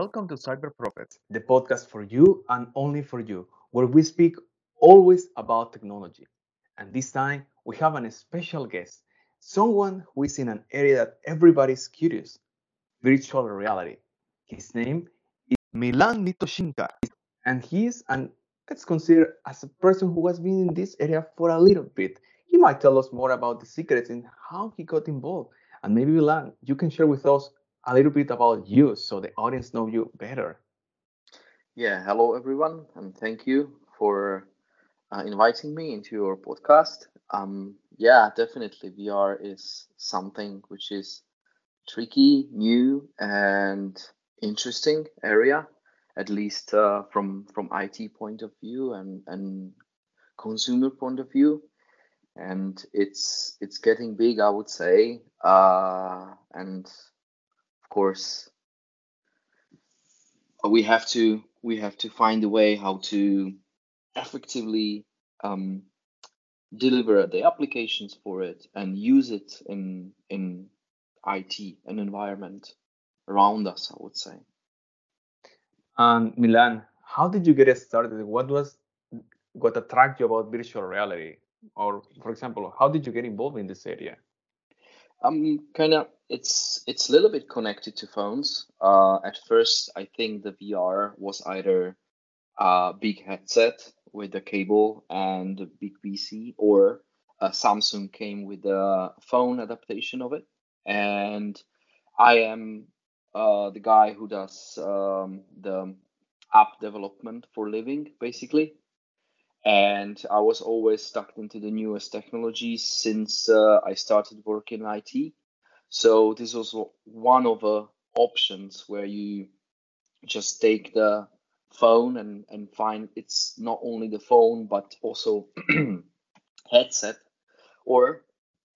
welcome to Cyber Prophets. the podcast for you and only for you, where we speak always about technology. And this time we have an special guest, someone who is in an area that everybody's curious virtual reality. His name is Milan Mitoshinka. and he is an let's consider as a person who has been in this area for a little bit. He might tell us more about the secrets and how he got involved. And maybe Milan, you can share with us a little bit about you so the audience know you better. Yeah, hello everyone, and thank you for uh, inviting me into your podcast. Um, yeah, definitely, VR is something which is tricky, new, and interesting area, at least uh, from from IT point of view and and consumer point of view. And it's it's getting big, I would say. Uh, and course, we have to we have to find a way how to effectively um, deliver the applications for it and use it in in IT an environment around us. I would say. And Milan, how did you get started? What was what attracted you about virtual reality? Or for example, how did you get involved in this area? Um, kind of. It's it's a little bit connected to phones. Uh, at first, I think the VR was either a big headset with a cable and a big PC, or Samsung came with a phone adaptation of it. And I am uh, the guy who does um, the app development for living, basically. And I was always stuck into the newest technologies since uh, I started working in IT. So this was one of the options where you just take the phone and, and find it's not only the phone but also headset, or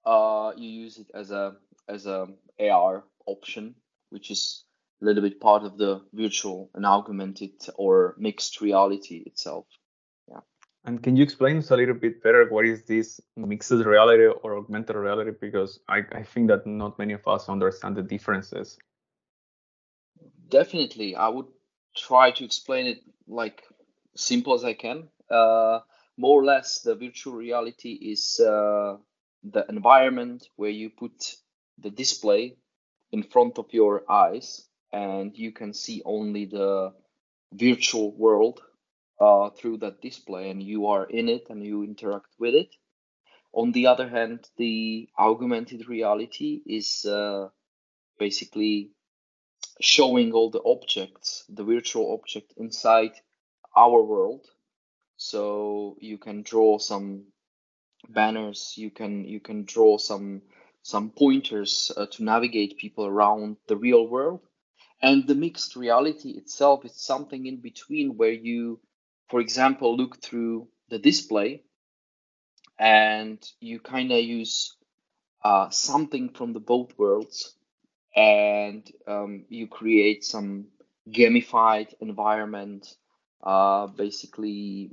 uh, you use it as a as a AR option, which is a little bit part of the virtual and augmented or mixed reality itself. And can you explain us a little bit better what is this mixed reality or augmented reality? Because I, I think that not many of us understand the differences. Definitely, I would try to explain it like simple as I can. Uh, more or less, the virtual reality is uh, the environment where you put the display in front of your eyes and you can see only the virtual world uh, through that display and you are in it and you interact with it. On the other hand, the augmented reality is uh, basically showing all the objects, the virtual object inside our world. So you can draw some banners, you can you can draw some some pointers uh, to navigate people around the real world. And the mixed reality itself is something in between where you for example, look through the display and you kind of use uh, something from the both worlds and um, you create some gamified environment uh, basically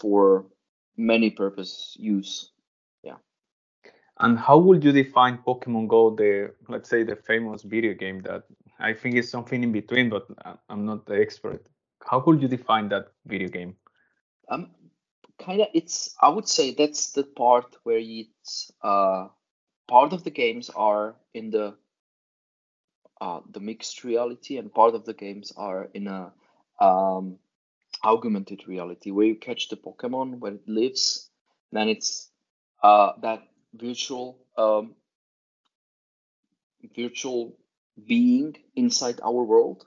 for many purpose use yeah And how would you define Pokemon Go, the let's say the famous video game that I think is something in between, but I- I'm not the expert. How could you define that video game? um kind of it's i would say that's the part where it's uh part of the games are in the uh the mixed reality and part of the games are in a um augmented reality where you catch the pokemon where it lives then it's uh that virtual um virtual being inside our world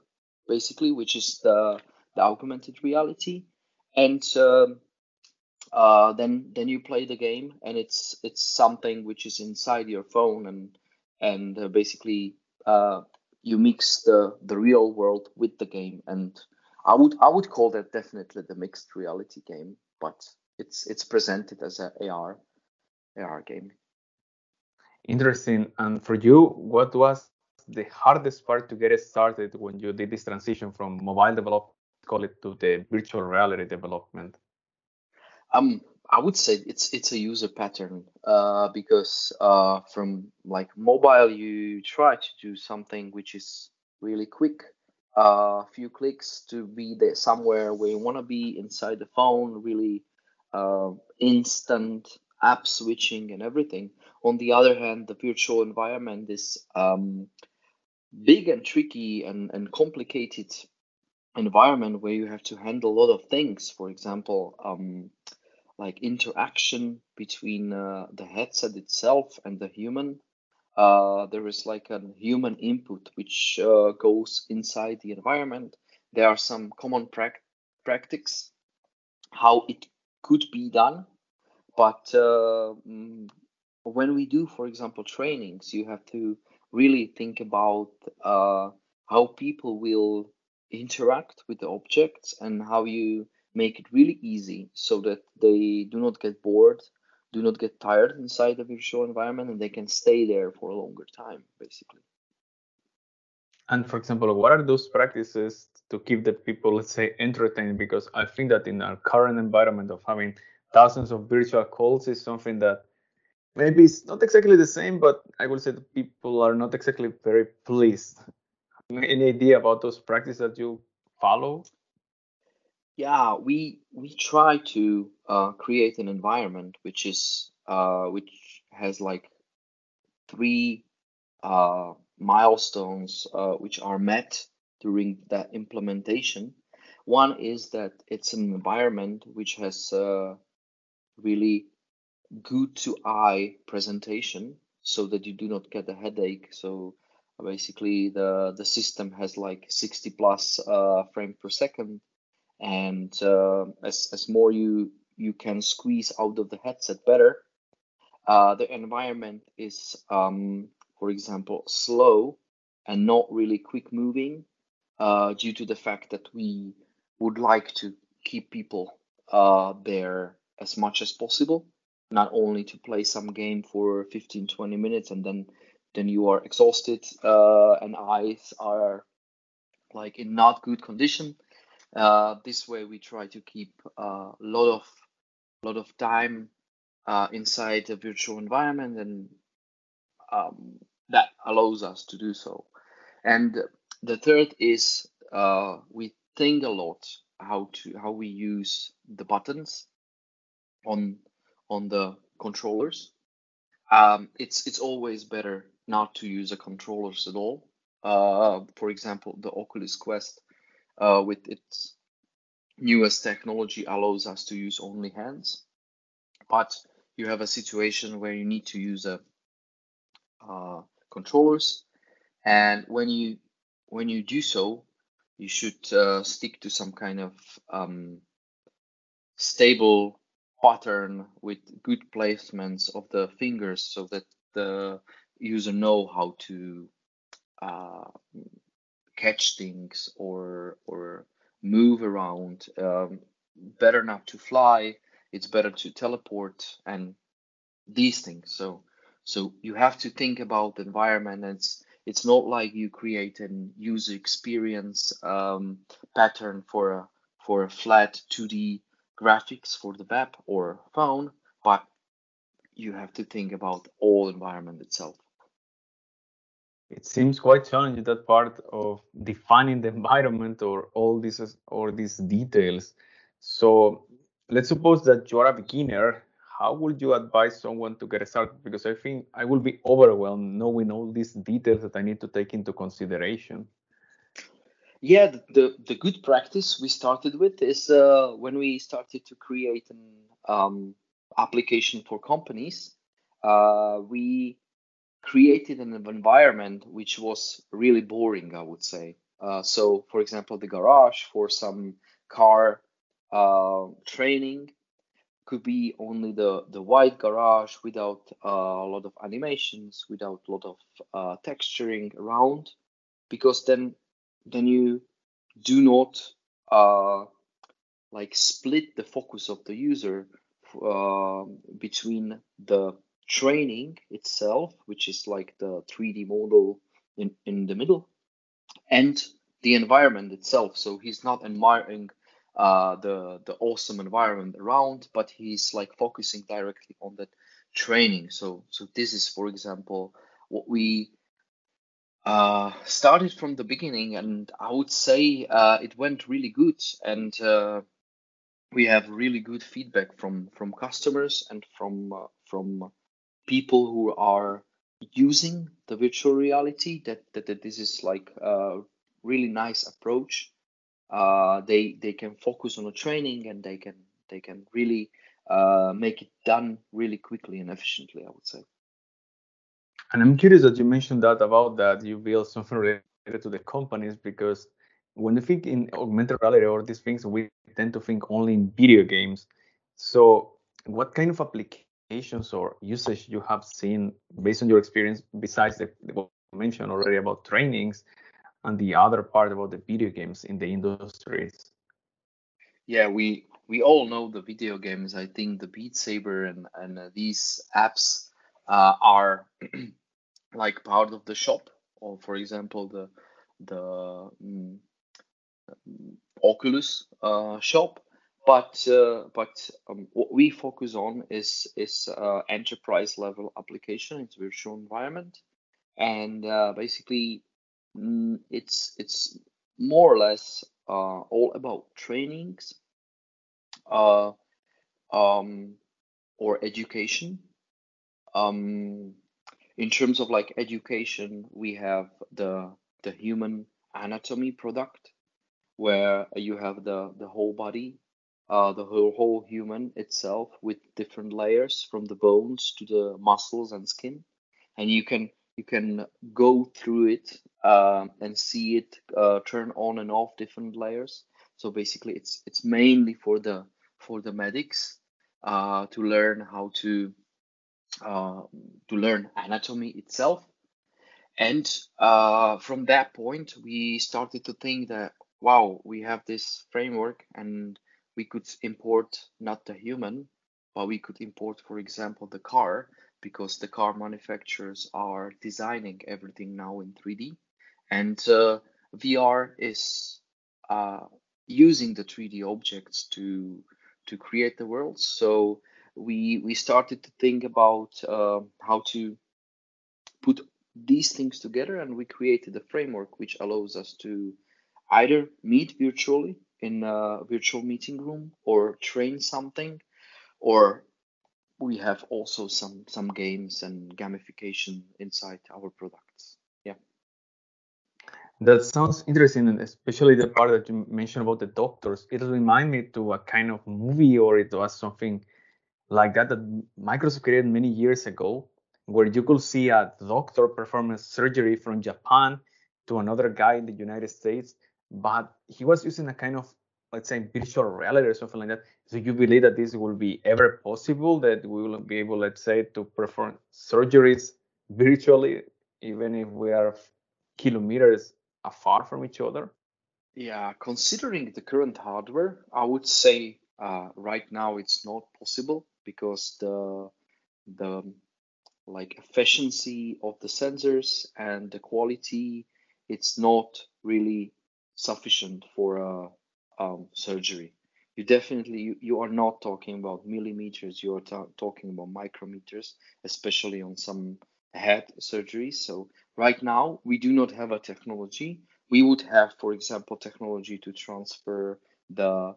basically which is the the augmented reality. And um, uh, then then you play the game and it's it's something which is inside your phone and and uh, basically uh, you mix the the real world with the game. And I would I would call that definitely the mixed reality game but it's it's presented as a AR AR game. Interesting. And for you, what was the hardest part to get started when you did this transition from mobile development, call it, to the virtual reality development? Um, I would say it's it's a user pattern uh, because uh, from like mobile you try to do something which is really quick a uh, few clicks to be there somewhere where you want to be inside the phone really uh, instant app switching and everything on the other hand the virtual environment is um, big and tricky and, and complicated environment where you have to handle a lot of things. For example um, like interaction between uh, the headset itself and the human. Uh, there is like a human input which uh, goes inside the environment. There are some common pra- practices how it could be done, but uh, mm, when we do, for example, trainings, you have to really think about uh, how people will interact with the objects and how you make it really easy so that they do not get bored do not get tired inside the virtual environment and they can stay there for a longer time basically. And for example what are those practices to keep the people let's say entertained? Because i think that in our current environment of having thousands of virtual calls is something that maybe it's not exactly the same but i would say that people are not exactly very pleased any idea about those practices that you follow? Yeah we we try to uh, create an environment which is uh, which has like three uh, milestones uh, which are met during that implementation. One is that it's an environment which has uh, really good to eye presentation so that you do not get a headache. So basically the the system has like 60 plus uh, frame per second and uh, as as more you you can squeeze out of the headset better. Uh, the environment is, um, for example, slow and not really quick moving, uh, due to the fact that we would like to keep people uh, there as much as possible, not only to play some game for 15 20 minutes and then then you are exhausted uh, and eyes are like in not good condition uh, this way, we try to keep a lot of lot of time uh, inside the virtual environment, and um, that allows us to do so. And the third is uh, we think a lot how to how we use the buttons on on the controllers. Um, it's it's always better not to use the controllers at all. Uh, for example, the Oculus Quest uh, with its newest technology allows us to use only hands, but you have a situation where you need to use a uh, controllers, and when you when you do so, you should uh, stick to some kind of um, stable pattern with good placements of the fingers so that the user know how to uh, catch things or or move around. Um, better not to fly. It's better to teleport and these things. So so you have to think about the environment. It's it's not like you create an user experience um, pattern for a for a flat 2D graphics for the web or phone, but you have to think about all environment itself it seems quite challenging that part of defining the environment or all these or these details. So let's suppose that you are a beginner. How would you advise someone to get started? Because I think I will be overwhelmed knowing all these details that I need to take into consideration. Yeah, the, the, the good practice we started with is uh, when we started to create an um, application for companies. Uh, we created an environment which was really boring, I would say. Uh, so, for example, the garage for some car uh, training could be only the, the white garage without uh, a lot of animations, without a lot of uh, texturing around, because then then you do not uh, like split the focus of the user uh, between the training itself, which is like the 3D model in, in the middle, and the environment itself. So he's not admiring uh, the the awesome environment around, but he's like focusing directly on that training. So so this is, for example, what we Uh, started from the beginning, and I would say uh, it went really good, and uh, we have really good feedback from from customers and from uh, from people who are using the virtual reality. That that, that this is like a really nice approach. Uh, they they can focus on the training, and they can they can really uh, make it done really quickly and efficiently. I would say. And I'm curious that you mentioned that about that you build something related to the companies because when you think in augmented reality or these things, we tend to think only in video games. So, what kind of applications or usage you have seen based on your experience, besides the what you mentioned already about trainings, and the other part about the video games in the industries? Yeah, we we all know the video games. I think the Beat Saber and and uh, these apps uh, are like part of the shop, or for example the the mm, Oculus uh, shop. But uh, but um, what we focus on is is uh, enterprise level application. It's virtual environment, and uh, basically mm, it's it's more or less uh, all about trainings, uh, um, or education. Um, in terms of like education, we have the the human anatomy product where you have the the whole body, uh, the whole whole human itself with different layers from the bones to the muscles and skin, and you can you can go through it uh, and see it uh, turn on and off different layers. So basically, it's it's mainly for the for the medics uh, to learn how to uh, to learn anatomy itself. And uh, from that point, we started to think that wow, we have this framework and we could import not the human, but we could import, for example, the car because the car manufacturers are designing everything now in 3D. And uh, VR is uh, using the 3D objects to to create the world. So we we started to think about uh, how to put these things together, and we created a framework which allows us to either meet virtually in a virtual meeting room or train something or we have also some some games and gamification inside our products. Yeah. That sounds interesting and especially the part that you mentioned about the doctors it reminds me to a kind of movie or it was something like that that microsoft created many years ago where you could see a doctor performing surgery from japan to another guy in the united states but he was using a kind of let's say virtual reality or something like that. So you believe that this will be ever possible that we will be able, let's say, to perform surgeries virtually, even if we are kilometers afar from each other? Yeah, considering the current hardware, I would say uh, right now it's not possible because the the like efficiency of the sensors and the quality it's not really sufficient for a um, surgery. You definitely you, you are not talking about millimeters. You are ta- talking about micrometers, especially on some head surgeries. So right now we do not have a technology. We would have, for example, technology to transfer the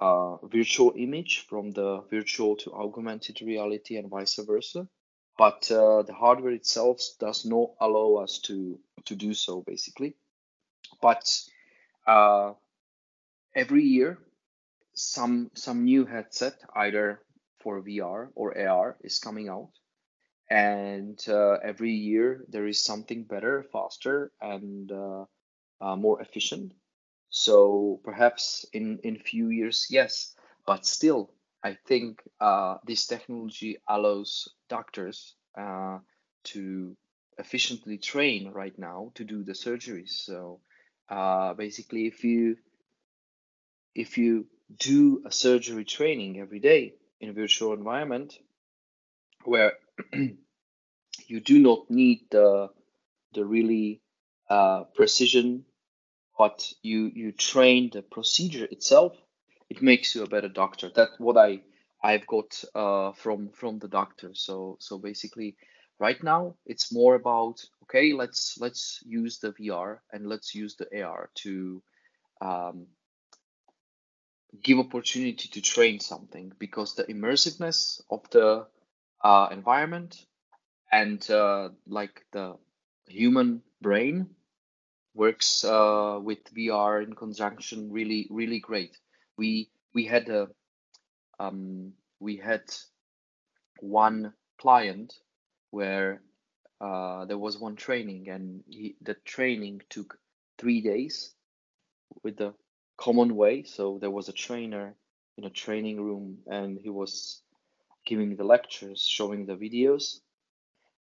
uh, virtual image from the virtual to augmented reality and vice versa. But uh, the hardware itself does not allow us to to do so, basically. But uh, every year some some new headset either for VR or AR is coming out. And uh, every year there is something better faster and uh, uh, more efficient. So perhaps in in few years yes. But still I think uh, this technology allows doctors uh, to efficiently train right now to do the surgeries so uh, basically if you if you do a surgery training every day in a virtual environment where you do not need the the really uh, precision but you you train the procedure itself it makes you a better doctor. That's what i i've got uh, from from the doctor. So so basically right now it's more about okay let's let's use the vr and let's use the ar to um, give opportunity to train something because the immersiveness of the uh, environment and uh, like the human brain works uh, with VR in conjunction really really great. We we had a um, we had one client where uh, there was one training and he, the training took three days with the common way. So there was a trainer in a training room and he was giving the lectures, showing the videos,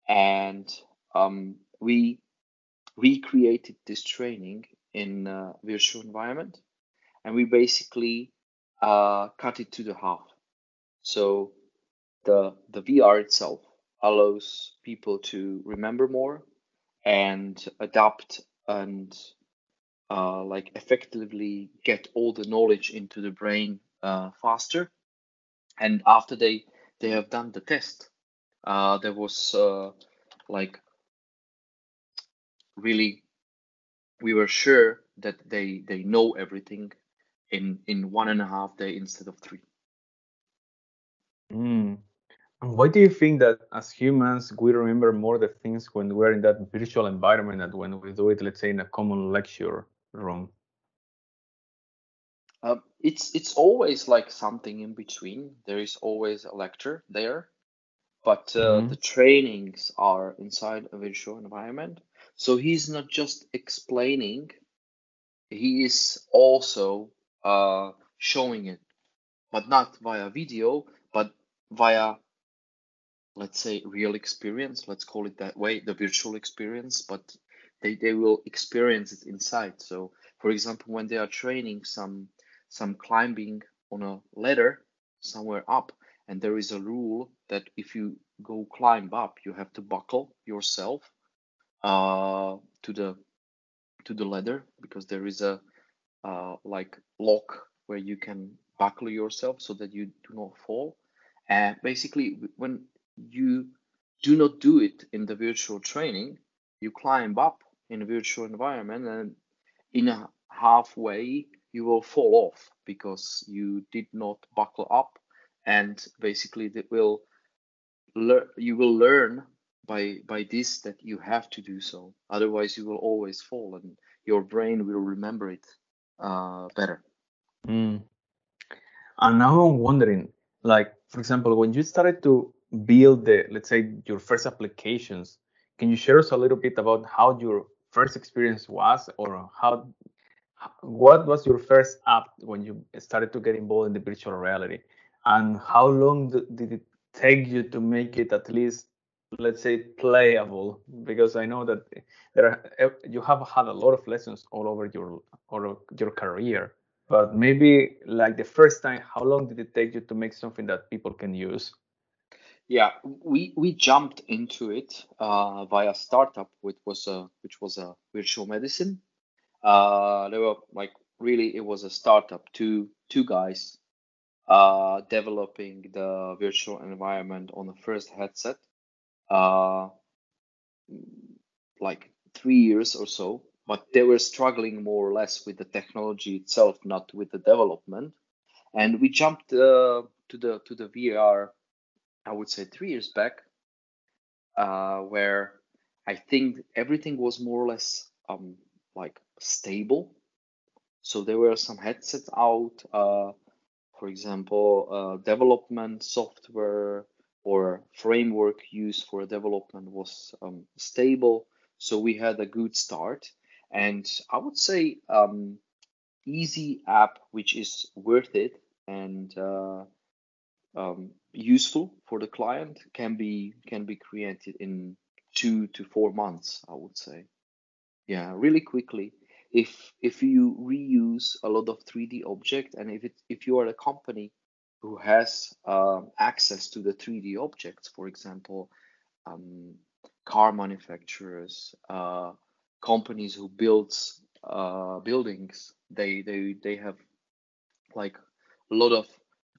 and um, we recreated this training in a virtual environment, and we basically uh, cut it to the half. So the the VR itself allows people to remember more and adapt and uh, like effectively get all the knowledge into the brain uh, faster. And after they they have done the test, uh, there was uh, like really we were sure that they they know everything in in one and a half day instead of three. Mm. Why do you think that as humans we remember more the things when we're in that virtual environment than when we do it, let's say, in a common lecture room? Um, it's it's always like something in between. There is always a lecture there, but uh, Mhm. the trainings are inside a virtual environment. So he's not just explaining; he is also uh, showing it, but not via video, but via let's say real experience. Let's call it that way, the virtual experience. But they they will experience it inside. So, for example, when they are training some some climbing on a ladder somewhere up and there is a rule that if you go climb up you have to buckle yourself uh, to the to the ladder because there is a uh, like lock where you can buckle yourself so that you do not fall and basically when you do not do it in the virtual training. You climb up in a virtual environment and in a halfway you will fall off because you did not buckle up. And basically that will learn you will learn by by this that you have to do so. Otherwise you will always fall and your brain will remember it uh, better. Mm. And now I'm wondering, like, for example, when you started to build the, let's say, your first applications, can you share us a little bit about how your first experience was, or how, what was your first app when you started to get involved in the virtual reality, and how long did it take you to make it at least, let's say, playable? Because I know that there are, you have had a lot of lessons all over your or your career but maybe like the first time how long did it take you to make something that people can use yeah we we jumped into it uh, via startup which was a which was a virtual medicine uh, they were like really it was a startup two two guys uh, developing the virtual environment on the first headset uh, like three years or so, but they were struggling more or less with the technology itself, not with the development. And we jumped uh, to the to the VR, I would say three years back, uh, where I think everything was more or less um, like stable. So there were some headsets out, uh, for example, uh, development software or framework used for development was um, stable. So we had a good start, and I would say um, easy app which is worth it and uh, um, useful for the client can be can be created in two to four months. I would say, yeah, really quickly. If if you reuse a lot of 3D object and if it if you are a company who has um, access to the 3D objects, for example, um, car manufacturers, uh, companies who builds uh, buildings, they they they have like a lot of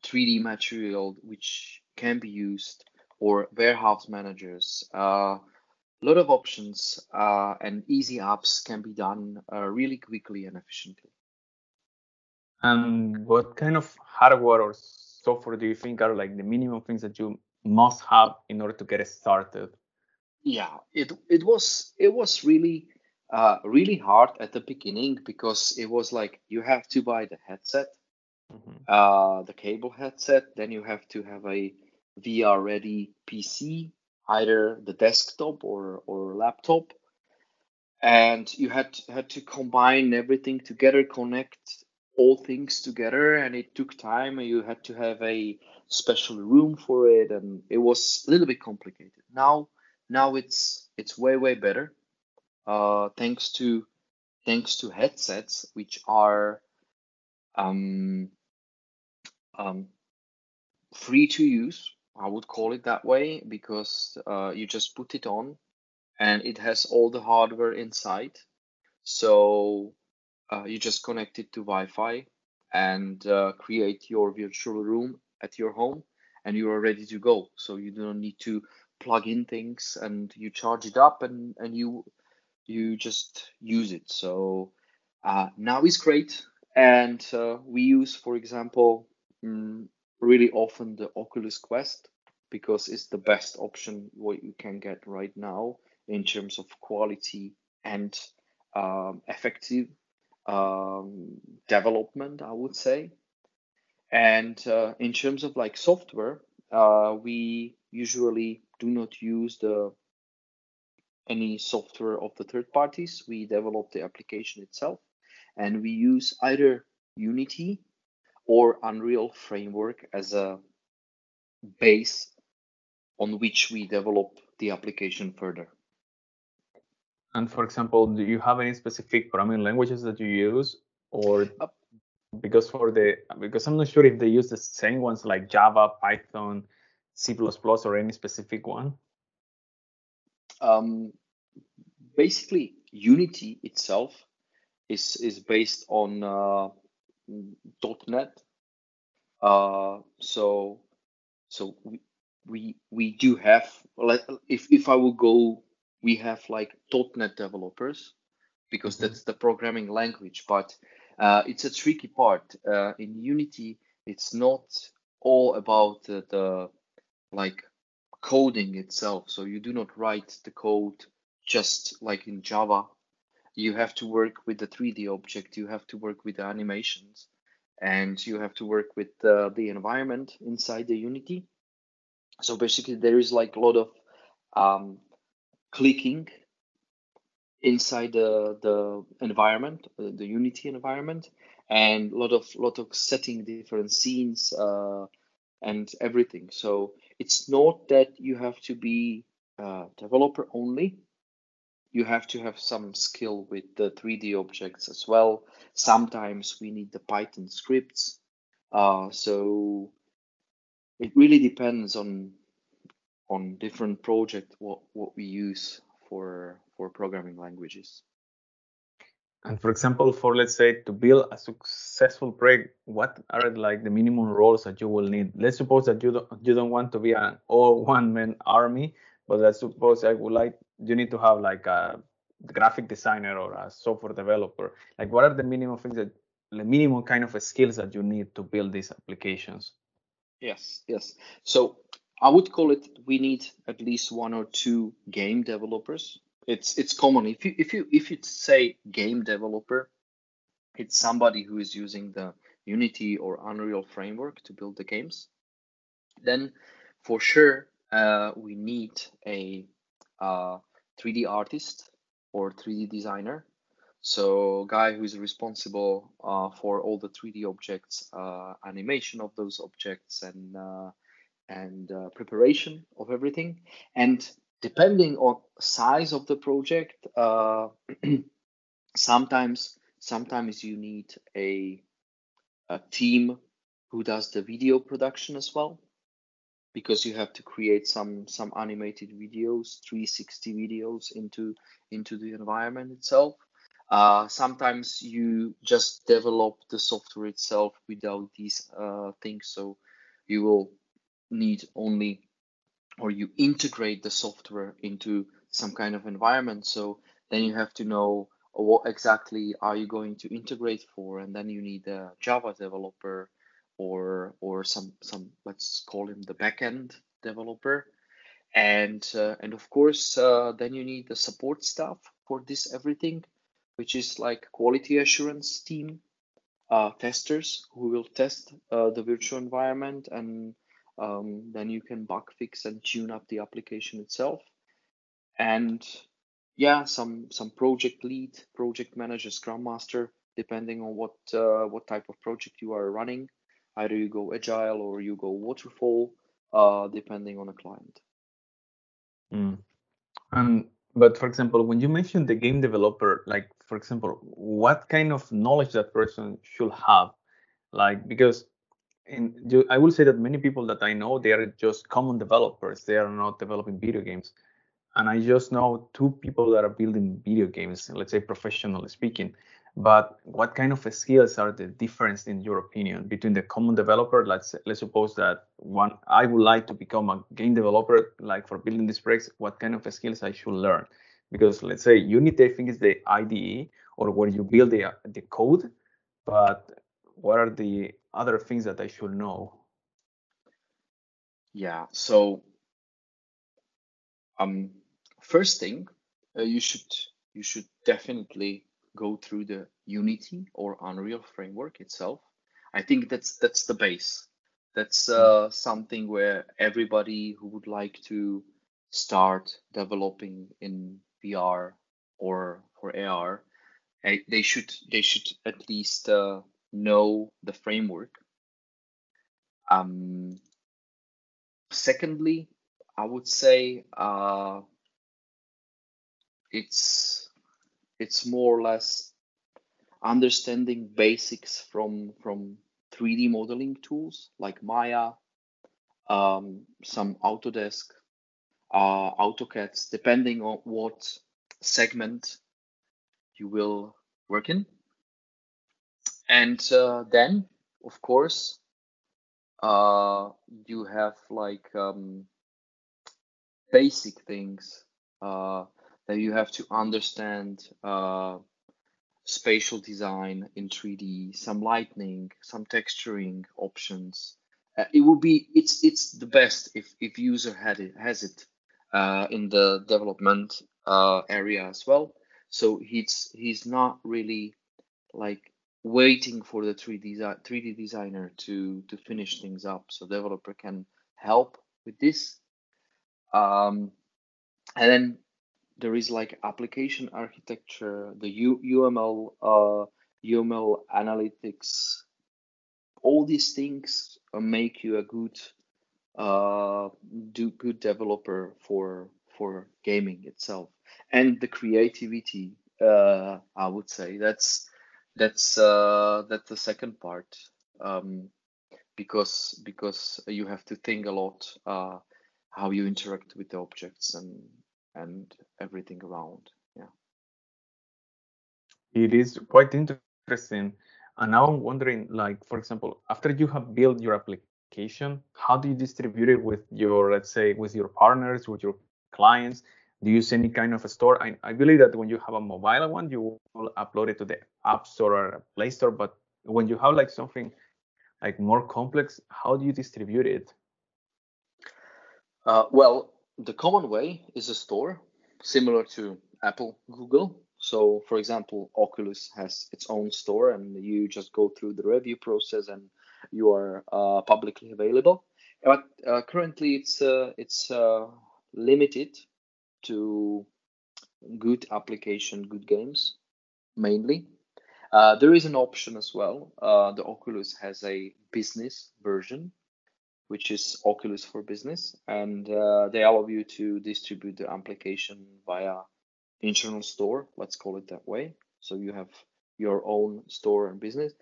3D material which can be used or warehouse managers. A lot of options uh, and easy apps can be done uh, really quickly and efficiently. And what kind of hardware or software do you think are like the minimum things that you must have in order to get started? Yeah, it it was it was really uh, really hard at the beginning because it was like you have to buy the headset, Mhm. uh, the cable headset, then you have to have a VR ready PC, either the desktop or or laptop, and you had had to combine everything together, connect all things together, and it took time. and You had to have a special room for it, and it was a little bit complicated. Now, now it's it's way way better, uh, thanks to thanks to headsets which are um, um, free to use. I would call it that way because uh, you just put it on and it has all the hardware inside. So uh, you just connect it to Wi-Fi and uh, create your virtual room at your home, and you are ready to go. So you don't need to plug in things, and you charge it up, and and you you just use it. So uh, now is great, and uh, we use, for example, mm, really often the Oculus Quest because it's the best option what you can get right now in terms of quality and um, effective um, development, I would say. And uh, in terms of like software, uh, we usually do not use the any software of the third parties. We develop the application itself, and we use either Unity or Unreal Framework as a base on which we develop the application further. And for example, do you have any specific programming languages that you use, or Uh, because for the because I'm not sure if they use the same ones like Java, Python, C++, or any specific one. Um, basically, Unity itself is is based on uh, .NET. Uh, so so we, we we do have like if if I would go, we have like .NET developers because Mhm. that's the programming language. But uh, it's a tricky part. Uh, in Unity, it's not all about the, the like coding itself. So you do not write the code just like in Java. You have to work with the 3D object. You have to work with the animations, and you have to work with uh, the environment inside the Unity. So basically, there is like a lot of um, clicking inside the the environment, uh, the Unity environment, and a lot of lot of setting different scenes uh, and everything. So it's not that you have to be a developer only. You have to have some skill with the 3D objects as well. Sometimes we need the Python scripts. Uh, so it really depends on on different project what what we use for for programming languages. And for example, for let's say to build a successful project, what are like the minimum roles that you will need? Let's suppose that you don't you don't want to be an all one man army, but let's suppose I would like you need to have like a graphic designer or a software developer. Like what are the minimum things that the minimum kind of skills that you need to build these applications? Yes, yes. So I would call it we need at least one or two game developers. It's it's common if you if you if you say game developer, it's somebody who is using the Unity or Unreal framework to build the games. Then for sure uh, we need a uh, 3D artist or 3D designer. So guy who is responsible uh, for all the 3D objects, uh, animation of those objects, and uh, and uh, preparation of everything. And depending on size of the project, uh, sometimes sometimes you need a a team who does the video production as well because you have to create some some animated videos 360 videos into into the environment itself uh, sometimes you just develop the software itself without these uh, things so you will need only or you integrate the software into some kind of environment. So then you have to know what exactly are you going to integrate for, and then you need a Java developer or or some some let's call him the backend developer, and uh, and of course uh, then you need the support staff for this everything, which is like quality assurance team, uh, testers who will test uh, the virtual environment and um, then you can bug fix and tune up the application itself. And yeah some some project lead project manager scrum master depending on what uh, what type of project you are running either you go agile or you go waterfall uh, depending on a client Mm. And but for example, when you mention the game developer, like for example, what kind of knowledge that person should have? Like because in I will say that many people that I know they are just common developers. They are not developing video games. And I just know two people that are building video games, let's say professionally speaking. But what kind of skills are the difference in your opinion between the common developer? Let's let's suppose that one I would like to become a game developer, like for building these projects. What kind of skills I should learn? Because let's say Unity, I think is the IDE or where you build the the code, but what are the other things that I should know? yeah so um first thing uh, you should you should definitely go through the Unity or Unreal framework itself. I think that's that's the base. That's uh, something where everybody who would like to start developing in VR or for AR, eh, they should they should at least uh, know the framework. Um, secondly, I would say uh, it's it's more or less understanding basics from from 3D modeling tools like Maya, um, some Autodesk, uh, AutoCAD, depending on what segment you will work in. And uh, then, of course, uh, you have like um, basic things uh, that you have to understand uh, spatial design in 3D, some lighting, some texturing options. Uh, it would be it's it's the best if if user had it has it uh, in the development uh, area as well. So he's he's not really like waiting for the 3D 3D designer to to finish things up. So developer can help with this. Um, and then there is like application architecture, the U, UML, uh, UML analytics. All these things make you a good, uh, do good developer for for gaming itself, and the creativity. Uh, I would say that's that's uh, that's the second part, um, because because you have to think a lot uh, how you interact with the objects and and everything around. Yeah. It is quite interesting. And now I'm wondering, like, for example, after you have built your application, how do you distribute it with your, let's say, with your partners, with your clients? Do you use any kind of a store? I, I believe that when you have a mobile one, you will upload it to the App Store or Play Store. But when you have like something like more complex, how do you distribute it? Uh, well, the common way is a store similar to Apple, Google. So, for example, Oculus has its own store, and you just go through the review process, and you are uh, publicly available. But uh, currently, it's uh, it's uh, limited to good application, good games, mainly. Uh, there is an option as well. Uh, the Oculus has a business version, which is Oculus for Business, and uh, they allow you to distribute the application via internal store. Let's call it that way. So you have your own store and business.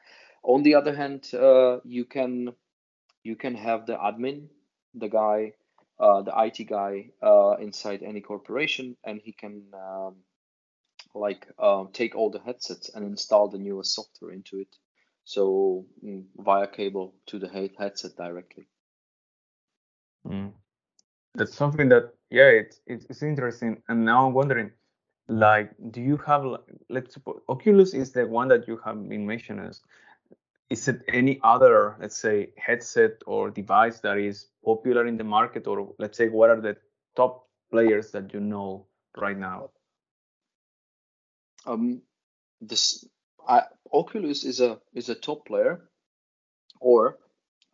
On the other hand, uh, you can you can have the admin, the guy, uh, the IT guy uh, inside any corporation, and he can um, like um, take all the headsets and install the newest software into it. So mm, via cable to the headset directly. Mm. that's something that yeah, it's it's, it's interesting. And now I'm wondering, like, do you have let's suppose Oculus is the one that you have been mentioning. Is it any other, let's say, headset or device that is popular in the market, or let's say, what are the top players that you know right now? Um, this I, Oculus is a is a top player, or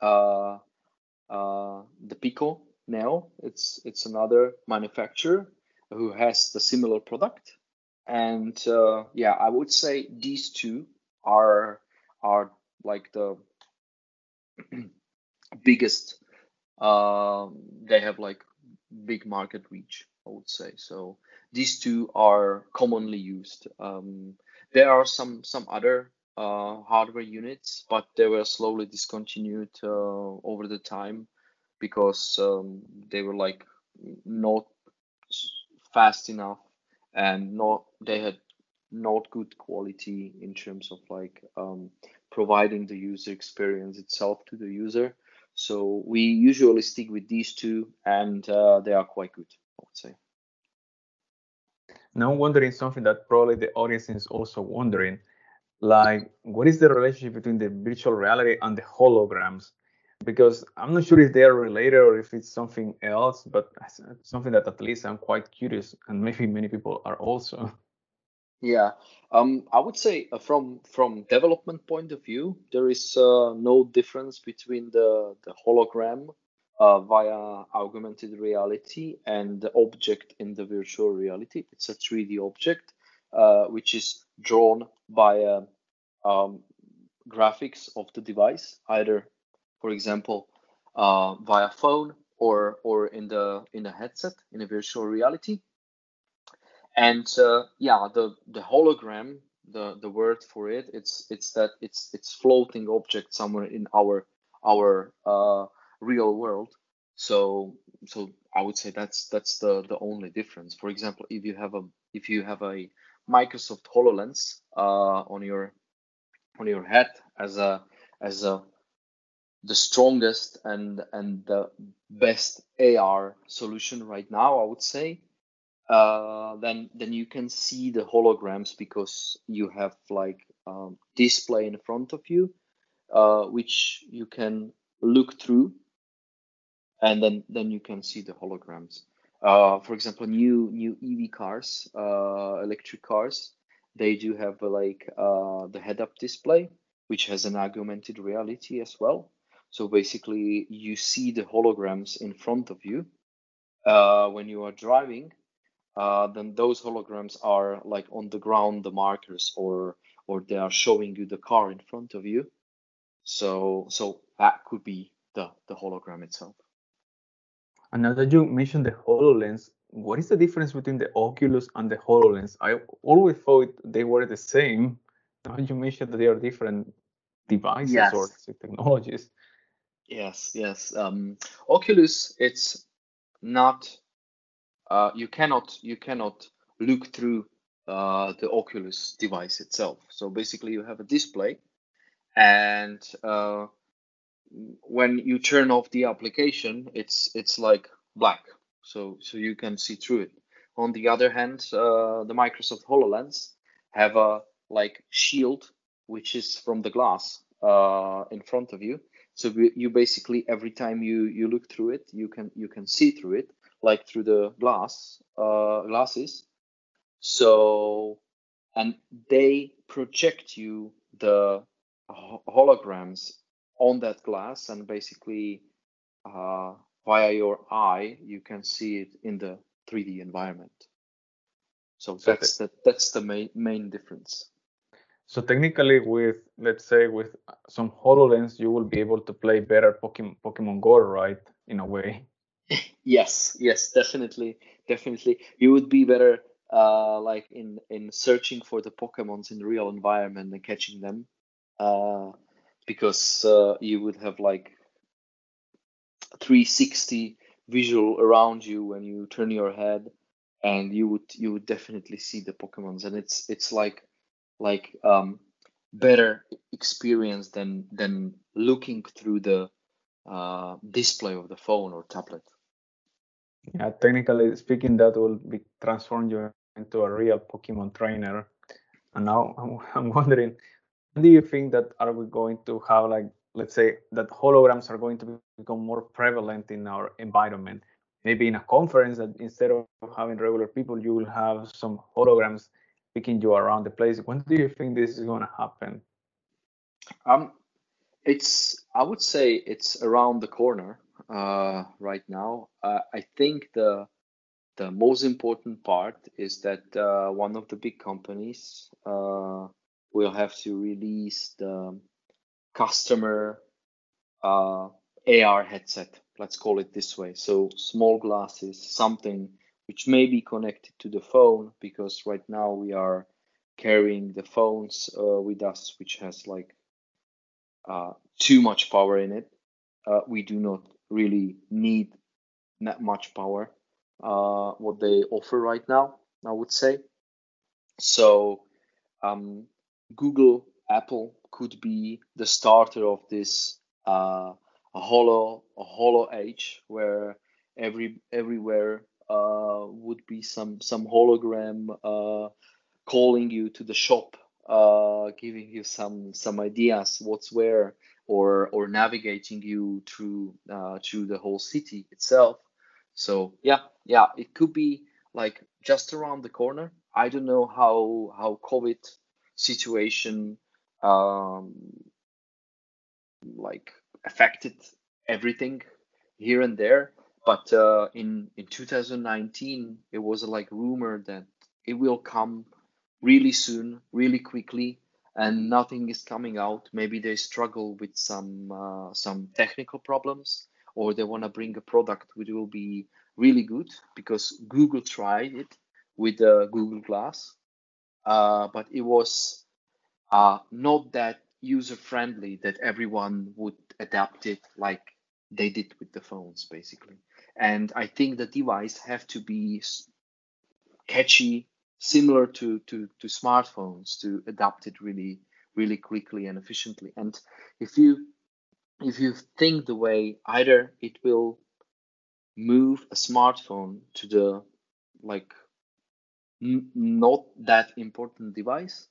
uh, uh, the Pico now. It's it's another manufacturer who has the similar product, and uh, yeah, I would say these two are are like the biggest. Uh, they have like big market reach, I would say. So these two are commonly used. Um, there are some some other hardware units, but they were slowly discontinued uh, over the time because um, they were like not fast enough and not they had not good quality in terms of like um, providing the user experience itself to the user. So we usually stick with these two, and uh, they are quite good, I would say. Now, wondering something that probably the audience is also wondering, like what is the relationship between the virtual reality and the holograms? Because I'm not sure if they are related or if it's something else, but something that at least I'm quite curious, and maybe many people are also. Yeah, um, I would say uh, from from development point of view, there is uh, no difference between the the hologram uh, via augmented reality and the object in the virtual reality. It's a 3D object uh, which is drawn by uh, um, graphics of the device, either, for example, uh, via phone or or in the in the headset in a virtual reality. And uh, yeah the the hologram the the word for it it's it's that it's it's floating object somewhere in our our uh, real world. So so i would say that's that's the the only difference. For example if you have a if you have a microsoft hololens uh, on your on your head as a as a the strongest and and the best ar solution right now i would say uh, then then you can see the holograms because you have like um, display in front of you, uh, which you can look through, and then then you can see the holograms. Uh, for example, new new EV cars, uh, electric cars, they do have uh, like uh, the head-up display, which has an augmented reality as well. So basically, you see the holograms in front of you when you are driving, uh, then those holograms are like on the ground, the markers, or or they are showing you the car in front of you. So so that could be the the hologram itself. And now that you mentioned the HoloLens, what is the difference between the Oculus and the HoloLens? I always thought they were the same. Now you mentioned that they are different devices yes. or technologies. Yes, yes. Um, Oculus, it's not uh, you cannot you cannot look through uh, the Oculus device itself. So basically, you have a display, and uh, when you turn off the application, it's it's like black, so so you can see through it. On the other hand, uh, the Microsoft Hololens have a like shield, which is from the glass uh, in front of you. So you basically every time you you look through it, you can you can see through it like through the glass uh, glasses. So and they project you the holograms on that glass and basically uh, via your eye you can see it in the 3D environment. So that's the that's the main main difference. So technically, with let's say with some Hololens, you will be able to play better Pokemon Pokemon Go, right? In a way yes, yes, definitely, definitely. You would be better, uh, like in in searching for the Pokemons in the real environment and catching them, uh, because uh, you would have like 360 visual around you when you turn your head, and you would you would definitely see the Pokemons, and it's it's like like um better experience than than looking through the uh, display of the phone or tablet. Yeah, technically speaking, that will be transform you into a real Pokemon trainer. And now I'm, I'm wondering, do you think that are we going to have like, let's say, that holograms are going to become more prevalent in our environment? Maybe in a conference that instead of having regular people, you will have some holograms picking you around the place. When do you think this is going to happen? Um, it's I would say it's around the corner uh, right now. Uh, I think the the most important part is that uh, one of the big companies will have to release the customer uh, AR headset. Let's call it this way. So small glasses, something which may be connected to the phone, because right now we are carrying the phones uh, with us, which has like uh, too much power in it. Uh, we do not really need that much power uh, what they offer right now. I would say so. Um, Google, Apple could be the starter of this uh, a hollow a holo age where every everywhere uh, would be some some hologram uh, calling you to the shop uh, giving you some some ideas what's where or or navigating you through uh, through the whole city itself. So yeah, yeah, it could be like just around the corner. I don't know how how COVID situation um, like affected everything here and there. But uh, in in 2019, it was like rumor that it will come really soon, really quickly, and nothing is coming out. Maybe they struggle with some uh, some technical problems, or they want to bring a product which will be really good because Google tried it with the Google Glass, uh, but it was uh, not that user friendly that everyone would adapt it like they did with the phones, basically. And I think the device have to be catchy similar to, to, to smartphones to adapt it really really quickly and efficiently and if you if you think the way either it will move a smartphone to the like not that important device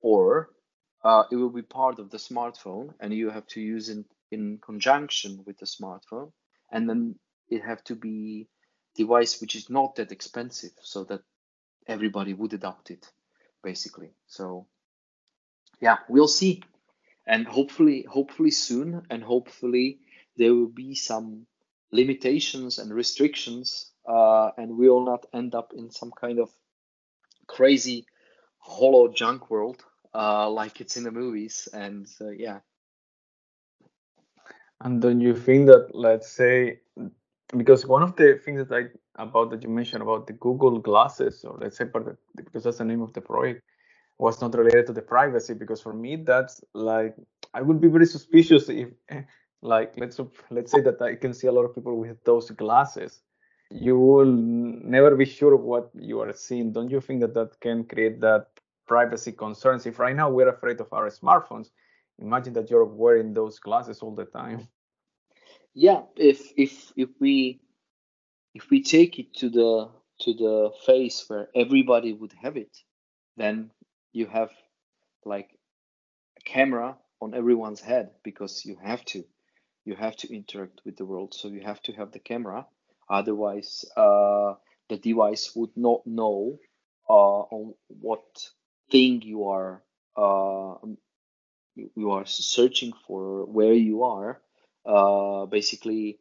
or uh, it will be part of the smartphone and you have to use it in conjunction with the smartphone. And then it have to be device which is not that expensive so that everybody would adopt it basically. So yeah we'll see. And hopefully hopefully soon and hopefully there will be some limitations and restrictions uh, and we will not end up in some kind of crazy hollow junk world uh, like it's in the movies and uh, yeah and don't you think that let's say because one of the things that I about that you mentioned about the Google glasses, or let's say because that's the name of the project, was not related to the privacy. Because for me, that's like I would be very suspicious if, like, let's let's say that I can see a lot of people with those glasses. You will never be sure of what you are seeing. Don't you think that that can create that privacy concerns? If right now we're afraid of our smartphones, imagine that you're wearing those glasses all the time yeah if if if we if we take it to the to the phase where everybody would have it then you have like a camera on everyone's head because you have to you have to interact with the world so you have to have the camera otherwise uh, the device would not know uh, on what thing you are uh, you are searching for where you are. Uh, basically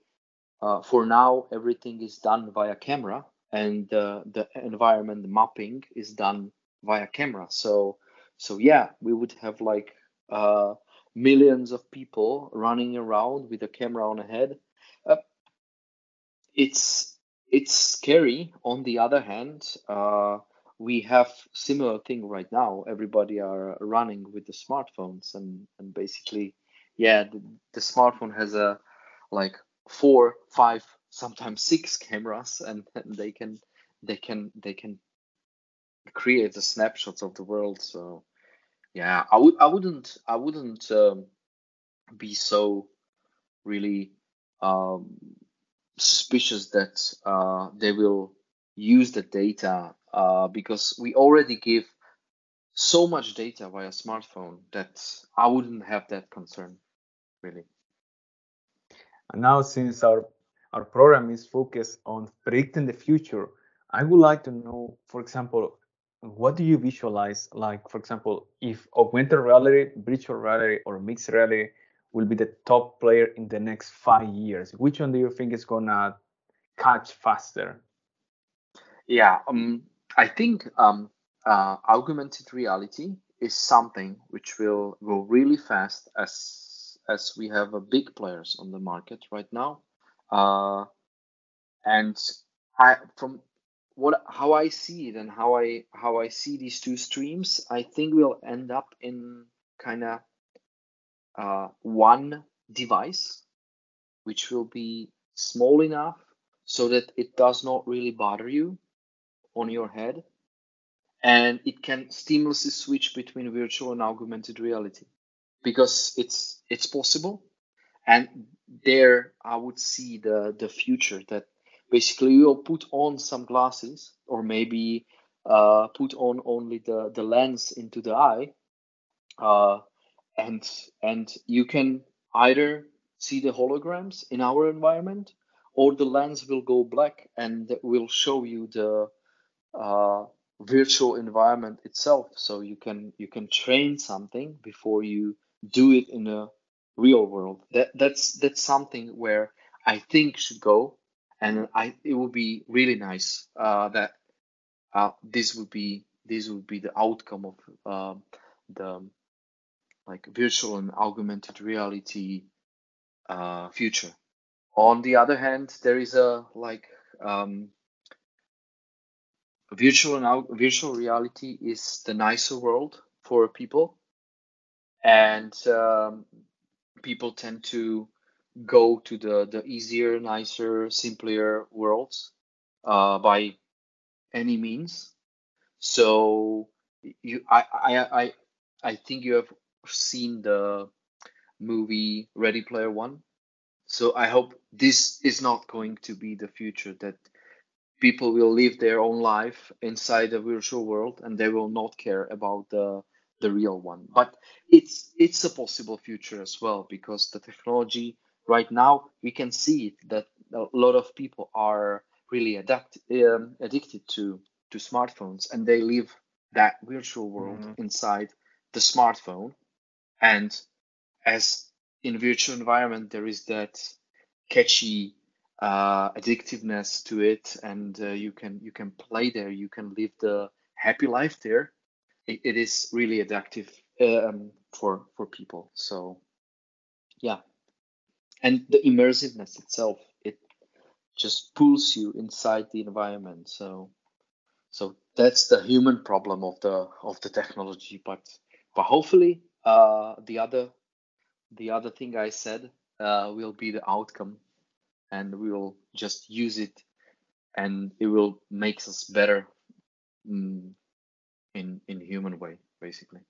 uh, for now everything is done via camera and uh, the environment mapping is done via camera. So so yeah we would have like millions of people running around with a camera on a head it's it's scary on the other hand uh, we have similar thing right now everybody are running with the smartphones and and basically yeah, the, the smartphone has a like four, five, sometimes six cameras, and, and they can they can they can create the snapshots of the world. So yeah, I would I wouldn't I wouldn't um, be so really um, suspicious that uh, they will use the data uh, because we already give so much data via smartphone that I wouldn't have that concern, really. And now, since our our program is focused on predicting the future, I would like to know, for example, what do you visualize? Like, for example, if augmented reality, virtual reality, or mixed reality will be the top player in the next five years, which one do you think is gonna catch faster? Yeah, um, I think um, uh, augmented reality is something which will go really fast as as we have a big players on the market right now. Uh, and I from what how I see it and how I how I see these two streams, I think we'll end up in kind of uh, one device, which will be small enough so that it does not really bother you on your head, and it can seamlessly switch between virtual and augmented reality because it's it's possible, and there I would see the the future that basically you'll put on some glasses or maybe uh, put on only the the lens into the eye. Uh, and and you can either see the holograms in our environment or the lens will go black and will show you the uh, virtual environment itself. So you can you can train something before you do it in a real world. That that's that's something where i think should go. And i it would be really nice uh, that uh, this would be this would be the outcome of uh, the like virtual and augmented reality uh, future. On the other hand, there is a like um, virtual and virtual reality is the nicer world for people, and um, people tend to go to the the easier, nicer, simpler worlds uh, by any means. So you, I, I, I, I think you have seen the movie Ready Player One. So I hope this is not going to be the future that people will live their own life inside a virtual world and they will not care about the the real one. But it's it's a possible future as well because the technology right now we can see it that a lot of people are really adapt, um, addicted to to smartphones and they live that virtual world mm-hmm. inside the smartphone and as in virtual environment, there is that catchy uh, addictiveness to it, and uh, you can you can play there, you can live the happy life there. it, it is really addictive um, for for people. So yeah, and the immersiveness itself, it just pulls you inside the environment. So so that's the human problem of the of the technology, but but hopefully uh, the other the other thing I said uh, will be the outcome, and we will just use it, and it will make us better mm, in in human way, basically.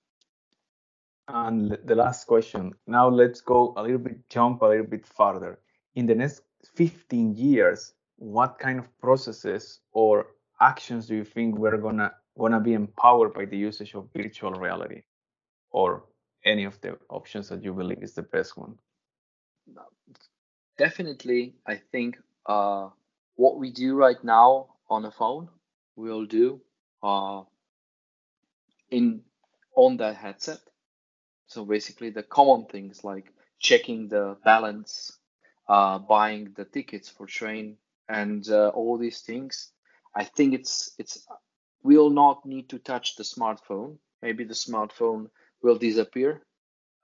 And the last question. Now let's go a little bit, jump a little bit farther. In the next 15 years, what kind of processes or actions do you think we're gonna gonna be empowered by the usage of virtual reality? Or any of the options that you believe is the best one? Definitely, I think uh, what we do right now on a phone, we'll do uh, in on that headset. So basically, the common things like checking the balance, uh, buying the tickets for train, and uh, all these things. I think it's it's we'll not need to touch the smartphone. Maybe the smartphone will disappear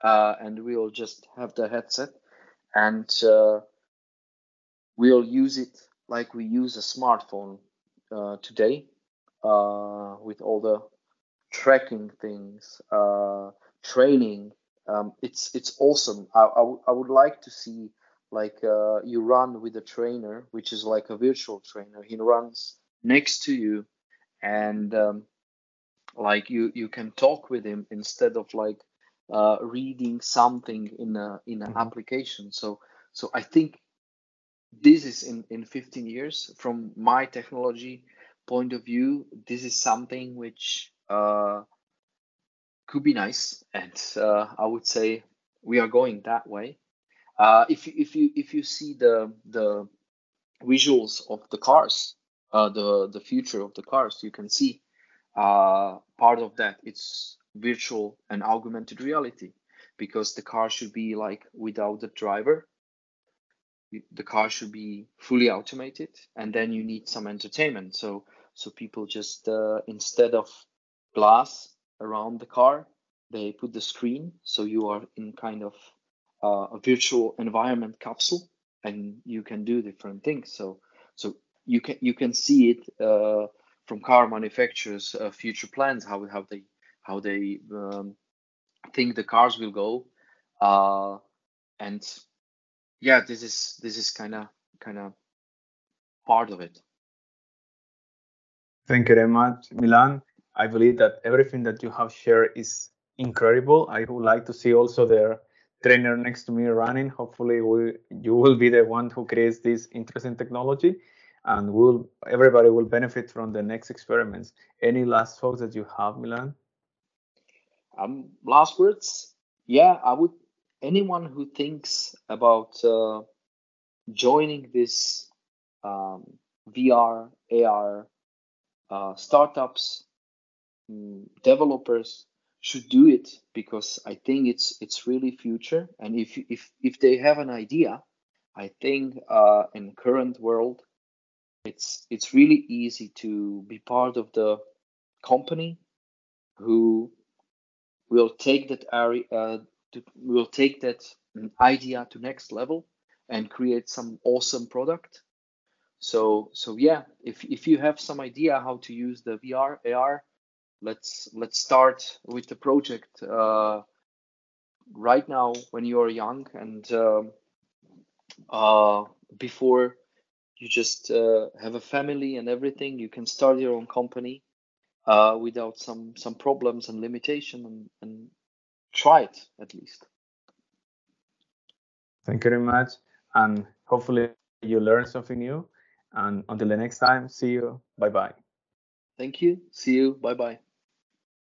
uh, and we'll just have the headset and uh, we'll use it like we use a smartphone uh, today uh, with all the tracking things, uh, training. Um, it's it's awesome. I, I, w- I would like to see like uh, you run with a trainer, which is like a virtual trainer. He runs next to you, and um, like you you can talk with him instead of like uh, reading something in a in an mm-hmm. application. So so i think this is in in 15 years from my technology point of view this is something which uh, could be nice. And uh, i would say we are going that way. Uh, if you if you if you see the the visuals of the cars uh, the the future of the cars you can see uh, part of that it's virtual and augmented reality because the car should be like without the driver. The car should be fully automated and then you need some entertainment. So so people just uh, instead of glass around the car they put the screen so you are in kind of uh, a virtual environment capsule and you can do different things. So so you can you can see it uh, from car manufacturers uh, future plans how how they how they um, think the cars will go. Uh, and yeah this is this is kind of kind of part of it. Thank you very much milan. I believe that everything that you have shared is incredible. I would like to see also the trainer next to me running. Hopefully we, you will be the one who creates this interesting technology and will everybody will benefit from the next experiments. Any last thoughts that you have milan? Um last words? Yeah i would anyone who thinks about uh, joining this um, VR, AR uh, startups, mm, developers should do it because I think it's it's really future. And if if if they have an idea, I think uh, in current world, it's it's really easy to be part of the company who will take that area uh, to, will take that idea to next level and create some awesome product. So so yeah if if you have some idea how to use the vr ar let's let's start with the project uh, right now when you are young and um, uh, before you just uh, have a family and everything you can start your own company uh, without some some problems and limitation and, and try it at least. Thank you very much. And hopefully you learn something new. And until the next time, see you. Bye bye. Thank you. See you. Bye bye.